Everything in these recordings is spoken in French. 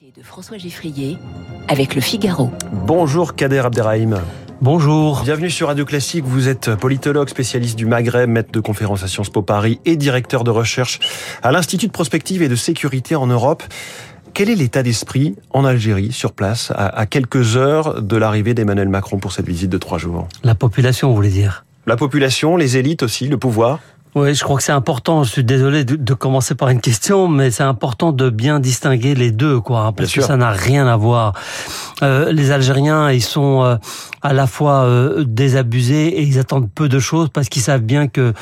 de François Geffrier avec le Figaro. Bonjour Kader Abderrahim. Bonjour. Bienvenue sur Radio Classique. Vous êtes politologue, spécialiste du Maghreb, maître de conférences à Sciences Po Paris et directeur de recherche à l'Institut de prospective et de sécurité en Europe. Quel est l'état d'esprit en Algérie, sur place, à, quelques heures de l'arrivée d'Emmanuel Macron pour cette visite de trois jours? La population, vous voulez dire? La population, les élites aussi, le pouvoir? Oui, je crois que c'est important. Je suis désolé de, commencer par une question, mais c'est important de bien distinguer les deux, quoi, hein, parce que ça n'a rien à voir. Euh, les Algériens, ils sont euh, à la fois euh, désabusés et ils attendent peu de choses parce qu'ils savent bien que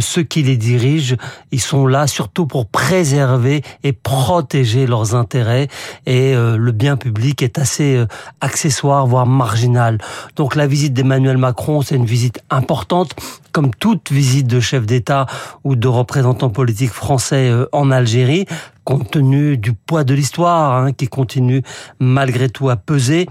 ceux qui les dirigent, ils sont là surtout pour préserver et protéger leurs intérêts et le bien public est assez accessoire, voire marginal. Donc la visite d'Emmanuel Macron, c'est une visite importante comme toute visite de chef d'État ou de représentant politique français euh, en Algérie, compte tenu du poids de l'histoire hein, qui continue malgré tout à peser,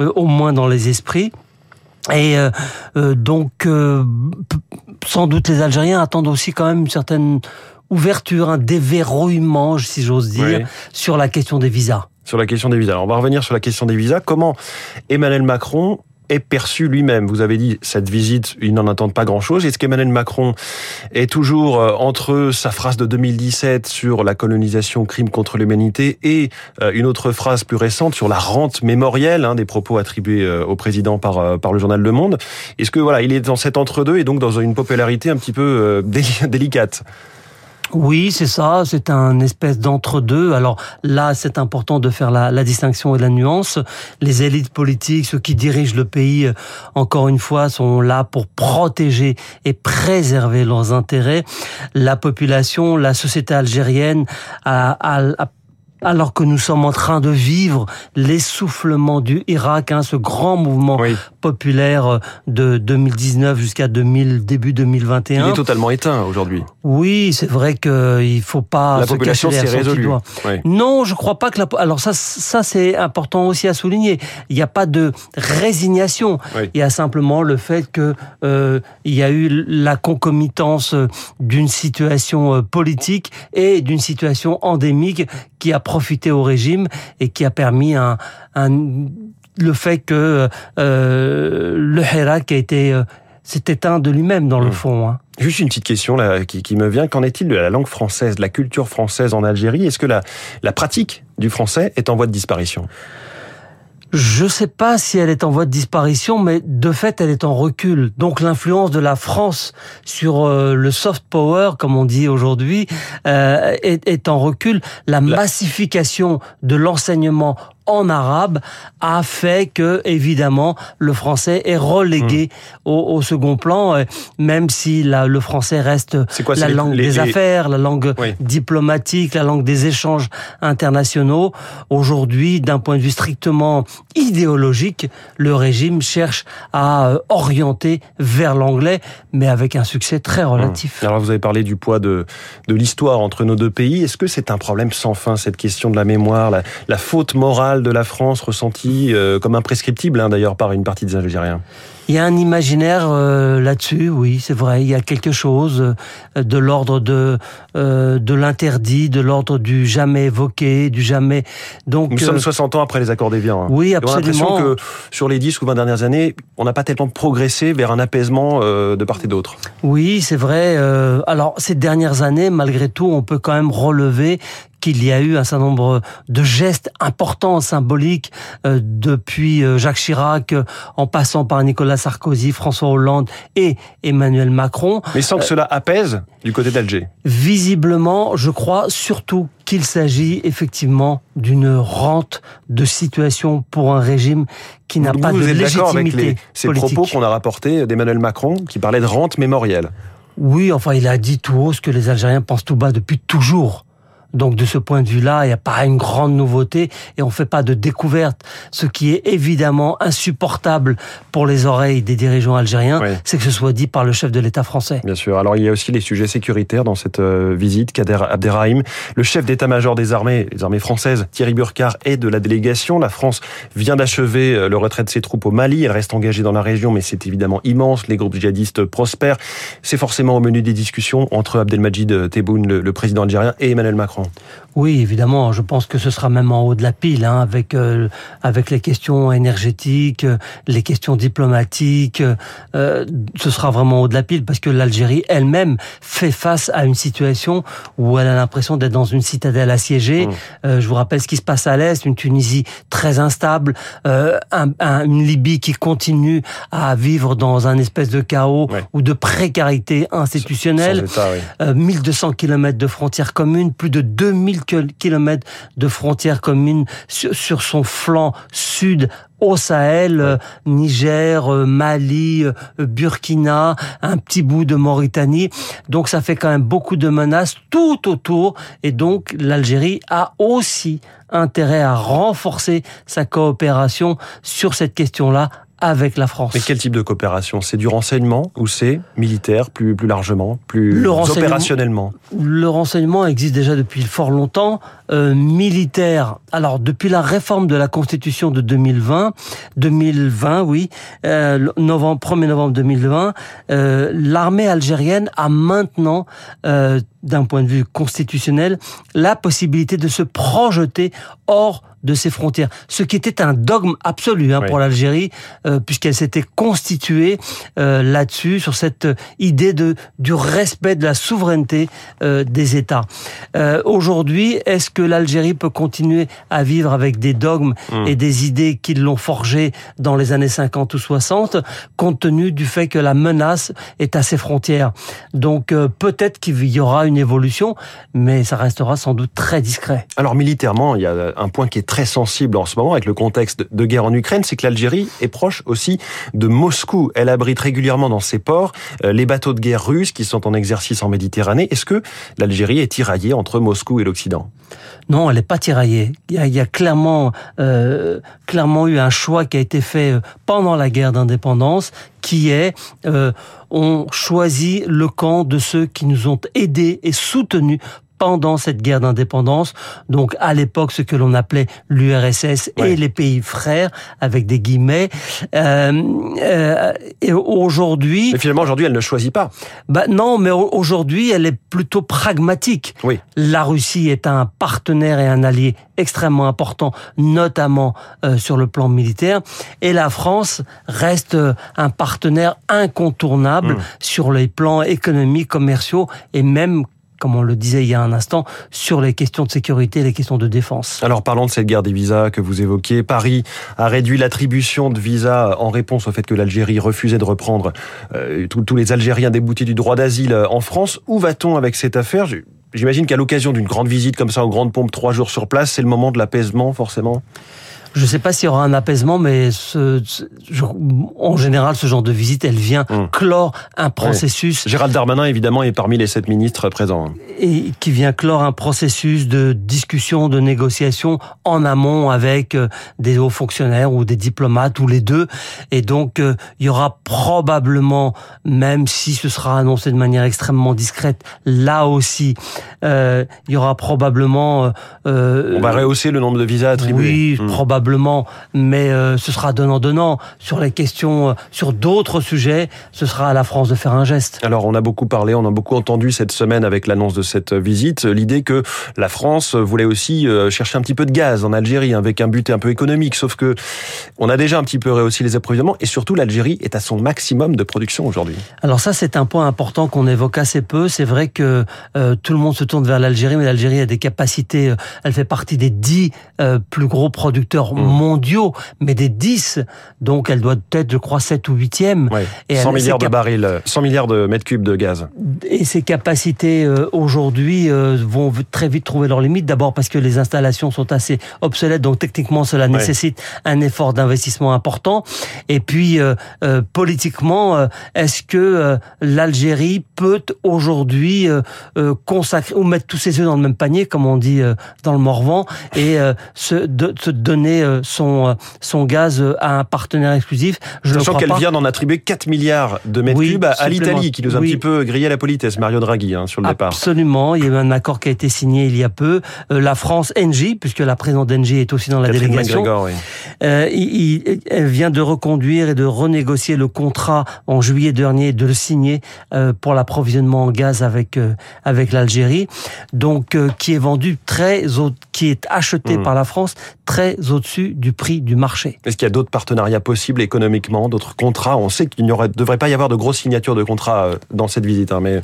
euh, au moins dans les esprits. Et euh, donc, sans doute les Algériens attendent aussi quand même une certaine ouverture, un déverrouillement, si j'ose dire, sur la question des visas. Sur la question des visas. Alors, on va revenir sur la question des visas. Comment Emmanuel Macron est perçu lui-même. Vous avez dit cette visite, il n'en attend pas grand-chose. Est-ce qu'Emmanuel Macron est toujours euh, entre sa phrase de 2017 sur la colonisation, crime contre l'humanité, et euh, une autre phrase plus récente sur la rente mémorielle, hein, des propos attribués euh, au président par par le journal Le Monde? Est-ce que voilà, il est dans cet entre-deux et donc dans une popularité un petit peu délicate? Oui, c'est ça. C'est un espèce d'entre-deux. Alors là, c'est important de faire la, distinction et la nuance. Les élites politiques, ceux qui dirigent le pays, euh, encore une fois, sont là pour protéger et préserver leurs intérêts. La population, la société algérienne a alors que nous sommes en train de vivre l'essoufflement du Irak, hein, ce grand mouvement populaire euh, de 2019 jusqu'à 2000, début 2021. Il est totalement éteint aujourd'hui. Oui, c'est vrai qu'il faut pas la se population s'est résolue. Non, je crois pas que la. Alors ça, ça c'est important aussi à souligner. Il n'y a pas de résignation. Il y a simplement le fait que euh, il y a eu la concomitance d'une situation euh, politique et d'une situation endémique qui a profité au régime et qui a permis un, le fait que euh, le Hirak a été euh, s'est éteint de lui-même dans le mmh. fond. Hein. Juste une petite question là, qui, qui me vient. Qu'en est-il de la langue française, de la culture française en Algérie? Est-ce que la, la pratique du français est en voie de disparition? Je ne sais pas si elle est en voie de disparition, mais de fait, elle est en recul. Donc l'influence de la France sur euh, le soft power, comme on dit aujourd'hui, euh, est, est, en recul. La massification de l'enseignement en arabe a fait que, évidemment, le français est relégué hmm. au, second plan, euh, même si la, le français reste la langue des affaires, la langue diplomatique, la langue des échanges internationaux. Aujourd'hui, d'un point de vue strictement idéologique, le régime cherche à euh, orienter vers l'anglais, mais avec un succès très hmm. relatif. Alors, vous avez parlé du poids de, de l'histoire entre nos deux pays. Est-ce que c'est un problème sans fin, cette question de la mémoire, la, la faute morale de la France ressenti euh, comme imprescriptible hein, d'ailleurs par une partie des Algériens il y a un imaginaire euh, là-dessus, oui, c'est vrai. Il y a quelque chose euh, de l'ordre de de l'interdit, de l'ordre du jamais évoqué, du jamais. Donc nous sommes 60 ans après les accords d'Évian. Hein. Oui, absolument. On a l'impression que sur les 10 ou 20 dernières années, on n'a pas tellement progressé vers un apaisement de part et d'autre. Oui, c'est vrai. alors ces dernières années, malgré tout, on peut quand même relever qu'il y a eu un certain nombre de gestes importants, symboliques, euh, depuis euh, Jacques Chirac, euh, en passant par Nicolas Sarkozy, François Hollande et Emmanuel Macron. Mais sans que cela apaise du côté d'Alger. Visiblement, je crois surtout qu'il s'agit effectivement d'une rente de situation pour un régime qui n'a pas de légitimité avec ces propos qu'on a rapportés d'Emmanuel Macron, qui parlait de rente mémorielle. Oui, enfin, il a dit tout haut ce que les Algériens pensent tout bas depuis toujours. Donc de ce point de vue-là, il n'y a pas une grande nouveauté et on ne fait pas de découverte. Ce qui est évidemment insupportable pour les oreilles des dirigeants algériens, c'est que ce soit dit par le chef de l'État français. Bien sûr. Alors il y a aussi les sujets sécuritaires dans cette euh, visite. Kader Abderrahim, le chef d'état-major des armées, les armées françaises, Thierry Burkhardt, est de la délégation. La France vient d'achever euh, le retrait de ses troupes au Mali. Elle reste engagée dans la région, mais c'est évidemment immense. Les groupes djihadistes prospèrent. C'est forcément au menu des discussions entre Abdelmajid Tebboune, le président algérien, et Emmanuel Macron Macron oui, évidemment. Je pense que ce sera même en haut de la pile, hein, avec euh, avec les questions énergétiques, euh, les questions diplomatiques. Euh, ce sera vraiment en haut de la pile parce que l'Algérie elle-même fait face à une situation où elle a l'impression d'être dans une citadelle assiégée. Mmh. je vous rappelle ce qui se passe à l'est, une Tunisie très instable, un, une Libye qui continue à vivre dans un espèce de chaos ou de précarité institutionnelle. 1200 km de frontières communes, plus de 2000 kilomètres de frontières communes sur, son flanc sud au Sahel, euh, Niger, euh, Mali, euh, Burkina, un petit bout de Mauritanie. Donc ça fait quand même beaucoup de menaces tout autour. Et donc l'Algérie a aussi intérêt à renforcer sa coopération sur cette question-là avec la France. Mais quel type de coopération? C'est du renseignement ou c'est militaire plus, plus largement, plus opérationnellement? Le renseignement existe déjà depuis fort longtemps. Euh, militaire, alors depuis la réforme de la Constitution de 2020, 2020 oui, euh, novembre, 1er novembre 2020, euh, l'armée algérienne a maintenant euh, d'un point de vue constitutionnel, la possibilité de se projeter hors de ses frontières, ce qui était un dogme absolu hein, pour l'Algérie, euh, puisqu'elle s'était constituée euh, là-dessus, sur cette idée de du respect de la souveraineté euh, des États. Aujourd'hui, est-ce que l'Algérie peut continuer à vivre avec des dogmes hmm. et des idées qui l'ont forgé dans les années 50 ou 60, compte tenu du fait que la menace est à ses frontières? Donc peut-être qu'il y aura une évolution, mais ça restera sans doute très discret. Alors militairement, il y a un point qui est très sensible en ce moment avec le contexte de guerre en Ukraine, c'est que l'Algérie est proche aussi de Moscou. Elle abrite régulièrement dans ses ports euh, les bateaux de guerre russes qui sont en exercice en Méditerranée. Est-ce que l'Algérie est tiraillée entre Moscou et l'Occident? Non, elle n'est pas tiraillée. Il y a, clairement, euh, clairement eu un choix qui a été fait pendant la guerre d'indépendance qui est euh, on choisit le camp de ceux qui nous ont aidés et soutenus pendant cette guerre d'indépendance. Donc à l'époque, ce que l'on appelait l'URSS et les pays frères, avec des guillemets. Euh, euh, et aujourd'hui... Mais finalement, aujourd'hui, elle ne choisit pas. Bah non, mais aujourd'hui, elle est plutôt pragmatique. Oui. La Russie est un partenaire et un allié extrêmement important, notamment euh, sur le plan militaire. Et la France reste euh, un partenaire incontournable mmh. sur les plans économiques, commerciaux et même comme on le disait il y a un instant, sur les questions de sécurité et les questions de défense. Alors parlons de cette guerre des visas que vous évoquez. Paris a réduit l'attribution de visas en réponse au fait que l'Algérie refusait de reprendre euh, tous les Algériens déboutés du droit d'asile euh, en France. Où va-t-on avec cette affaire? J'imagine qu'à l'occasion d'une grande visite comme ça aux grandes pompes, trois jours sur place, c'est le moment de l'apaisement forcément? Je ne sais pas s'il y aura un apaisement, mais ce, en général, ce genre de visite, elle vient hmm. clore un processus. Gérald Darmanin, évidemment, est parmi les sept ministres présents. Et qui vient clore un processus de discussion, de négociation en amont avec euh, des hauts fonctionnaires ou des diplomates ou les deux. Et donc, euh, il y aura probablement, même si ce sera annoncé de manière extrêmement discrète, là aussi, euh, il y aura probablement... Euh, On va rehausser le nombre de visas attribués. Oui, hmm. probablement mais euh, ce sera donnant-donnant. Sur les questions, euh, sur d'autres sujets, ce sera à la France de faire un geste. Alors, on a beaucoup parlé, on a beaucoup entendu cette semaine avec l'annonce de cette visite, l'idée que la France voulait aussi euh, chercher un petit peu de gaz en Algérie, avec un but un peu économique, sauf que on a déjà un petit peu rehaussé les approvisionnements, et surtout l'Algérie est à son maximum de production aujourd'hui. Alors ça, c'est un point important qu'on évoque assez peu. C'est vrai que tout le monde se tourne vers l'Algérie, mais l'Algérie a des capacités, elle fait partie des dix plus gros producteurs Mm. mondiaux, mais des 10. Donc elle doit être, je crois, 7 ou 8e. Et 100 milliards de barils, 100 milliards de mètres cubes de gaz. Et ses capacités euh, aujourd'hui euh, vont très vite trouver leurs limites. D'abord parce que les installations sont assez obsolètes, donc techniquement cela nécessite un effort d'investissement important. Et puis euh, politiquement, est-ce que l'Algérie peut aujourd'hui consacrer ou mettre tous ses œufs dans le même panier, comme on dit dans le Morvan, et se, de, se donner euh, son, euh, son gaz euh, à un partenaire exclusif. Je Sachant qu'elle vient d'en attribuer 4 milliards de mètres cubes à l'Italie, qui nous a un petit peu grillé la politesse, Mario Draghi, hein, sur le départ. Absolument, il y a eu un accord qui a été signé il y a peu. la France, NG, puisque la présidente d'NG est aussi dans la délégation. Euh, il, elle vient de reconduire et de renégocier le contrat en juillet dernier, de le signer euh, pour l'approvisionnement en gaz avec avec l'Algérie, donc qui est vendu très qui est acheté mmh. par la France très au-dessus du prix du marché. Est-ce qu'il y a d'autres partenariats possibles économiquement, d'autres contrats? On sait qu'il ne devrait pas y avoir de grosses signatures de contrats dans cette visite, hein, mais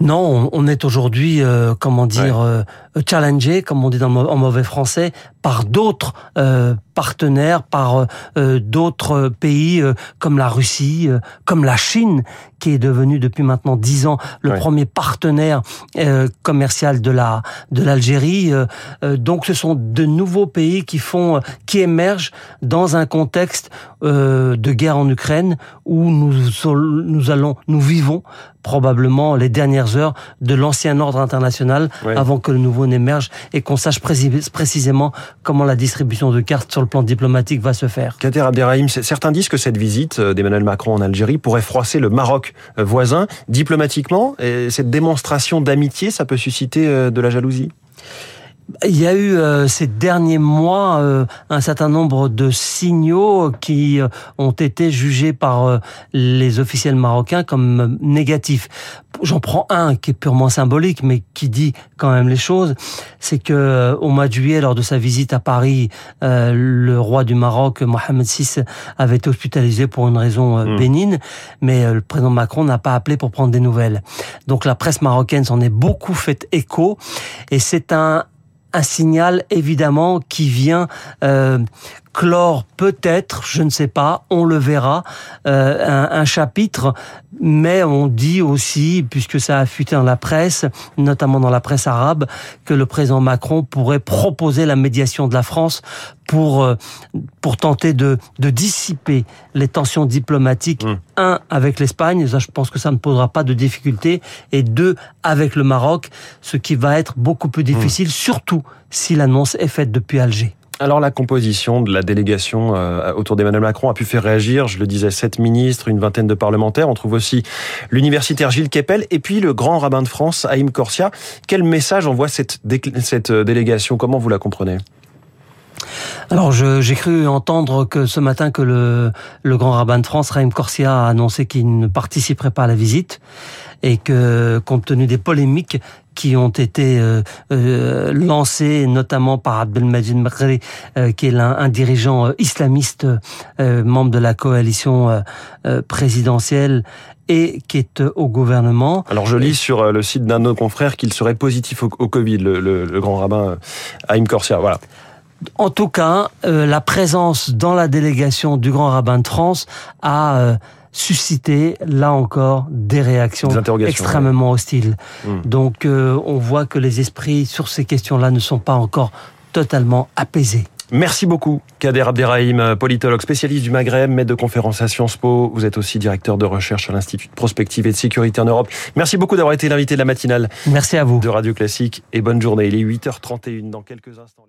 non, on est aujourd'hui, euh, comment dire, ouais. euh, challengé, comme on dit dans, en mauvais français, par d'autres euh, partenaires, par euh, d'autres pays euh, comme la Russie, euh, comme la Chine, qui est devenue depuis maintenant dix ans le premier partenaire commercial de la de l'Algérie. donc, ce sont de nouveaux pays qui font, qui émergent dans un contexte de guerre en Ukraine où nous nous allons, nous vivons probablement les dernières heures de l'ancien ordre international avant que le nouveau n'émerge et qu'on sache précisément comment la distribution de cartes sur le plan diplomatique va se faire. Kader Abderrahim, certains disent que cette visite d'Emmanuel Macron en Algérie pourrait froisser le Maroc voisin diplomatiquement. Et cette démonstration d'amitié, ça peut susciter de la jalousie? Il y a eu euh, ces derniers mois euh, un certain nombre de signaux qui euh, ont été jugés par euh, les officiels marocains comme négatifs. J'en prends un qui est purement symbolique, mais qui dit quand même les choses. C'est que euh, au mois de juillet, lors de sa visite à Paris, le roi du Maroc, Mohamed VI, avait été hospitalisé pour une raison mmh. bénigne, mais le président Macron n'a pas appelé pour prendre des nouvelles. Donc la presse marocaine s'en est beaucoup fait écho, et c'est un un signal évidemment qui vient euh, clore peut-être, je ne sais pas, on le verra, euh, un, un, chapitre, mais on dit aussi, puisque ça a fuité dans la presse, notamment dans la presse arabe, que le président Macron pourrait proposer la médiation de la France pour euh, pour tenter de, de dissiper les tensions diplomatiques, mmh. un avec l'Espagne, je pense que ça ne posera pas de difficulté, et deux avec le Maroc, ce qui va être beaucoup plus difficile, mmh. surtout si l'annonce est faite depuis Alger. Alors la composition de la délégation euh, autour d'Emmanuel Macron a pu faire réagir, je le disais, sept ministres, une vingtaine de parlementaires. On trouve aussi l'universitaire Gilles Kepel et puis le grand rabbin de France, Haïm Corsia. Quel message envoie cette, cette délégation? Comment vous la comprenez? Alors j'ai cru entendre que ce matin que le, le grand rabbin de France, Raïm Corsia, a annoncé qu'il ne participerait pas à la visite et que compte tenu des polémiques qui ont été euh, euh, lancées notamment par Abdelmajid Maghri, euh, qui est un, un dirigeant islamiste, euh, membre de la coalition euh, présidentielle et qui est au gouvernement. Alors je lis sur le site d'un de nos confrères qu'il serait positif au, au Covid, le, le, le, grand rabbin Haïm Corsia. Voilà. En tout cas, euh, la présence dans la délégation du Grand Rabbin de France a euh, suscité, là encore, des réactions des extrêmement ouais. hostiles. Mmh. Donc, euh, on voit que les esprits sur ces questions-là ne sont pas encore totalement apaisés. Merci beaucoup, Kader Abderrahim, politologue spécialiste du Maghreb, maître de conférence à Sciences Po. Vous êtes aussi directeur de recherche à l'Institut de prospective et de sécurité en Europe. Merci beaucoup d'avoir été l'invité de la matinale. Merci à vous. De Radio Classique et bonne journée. Il est 8h31 dans quelques instants.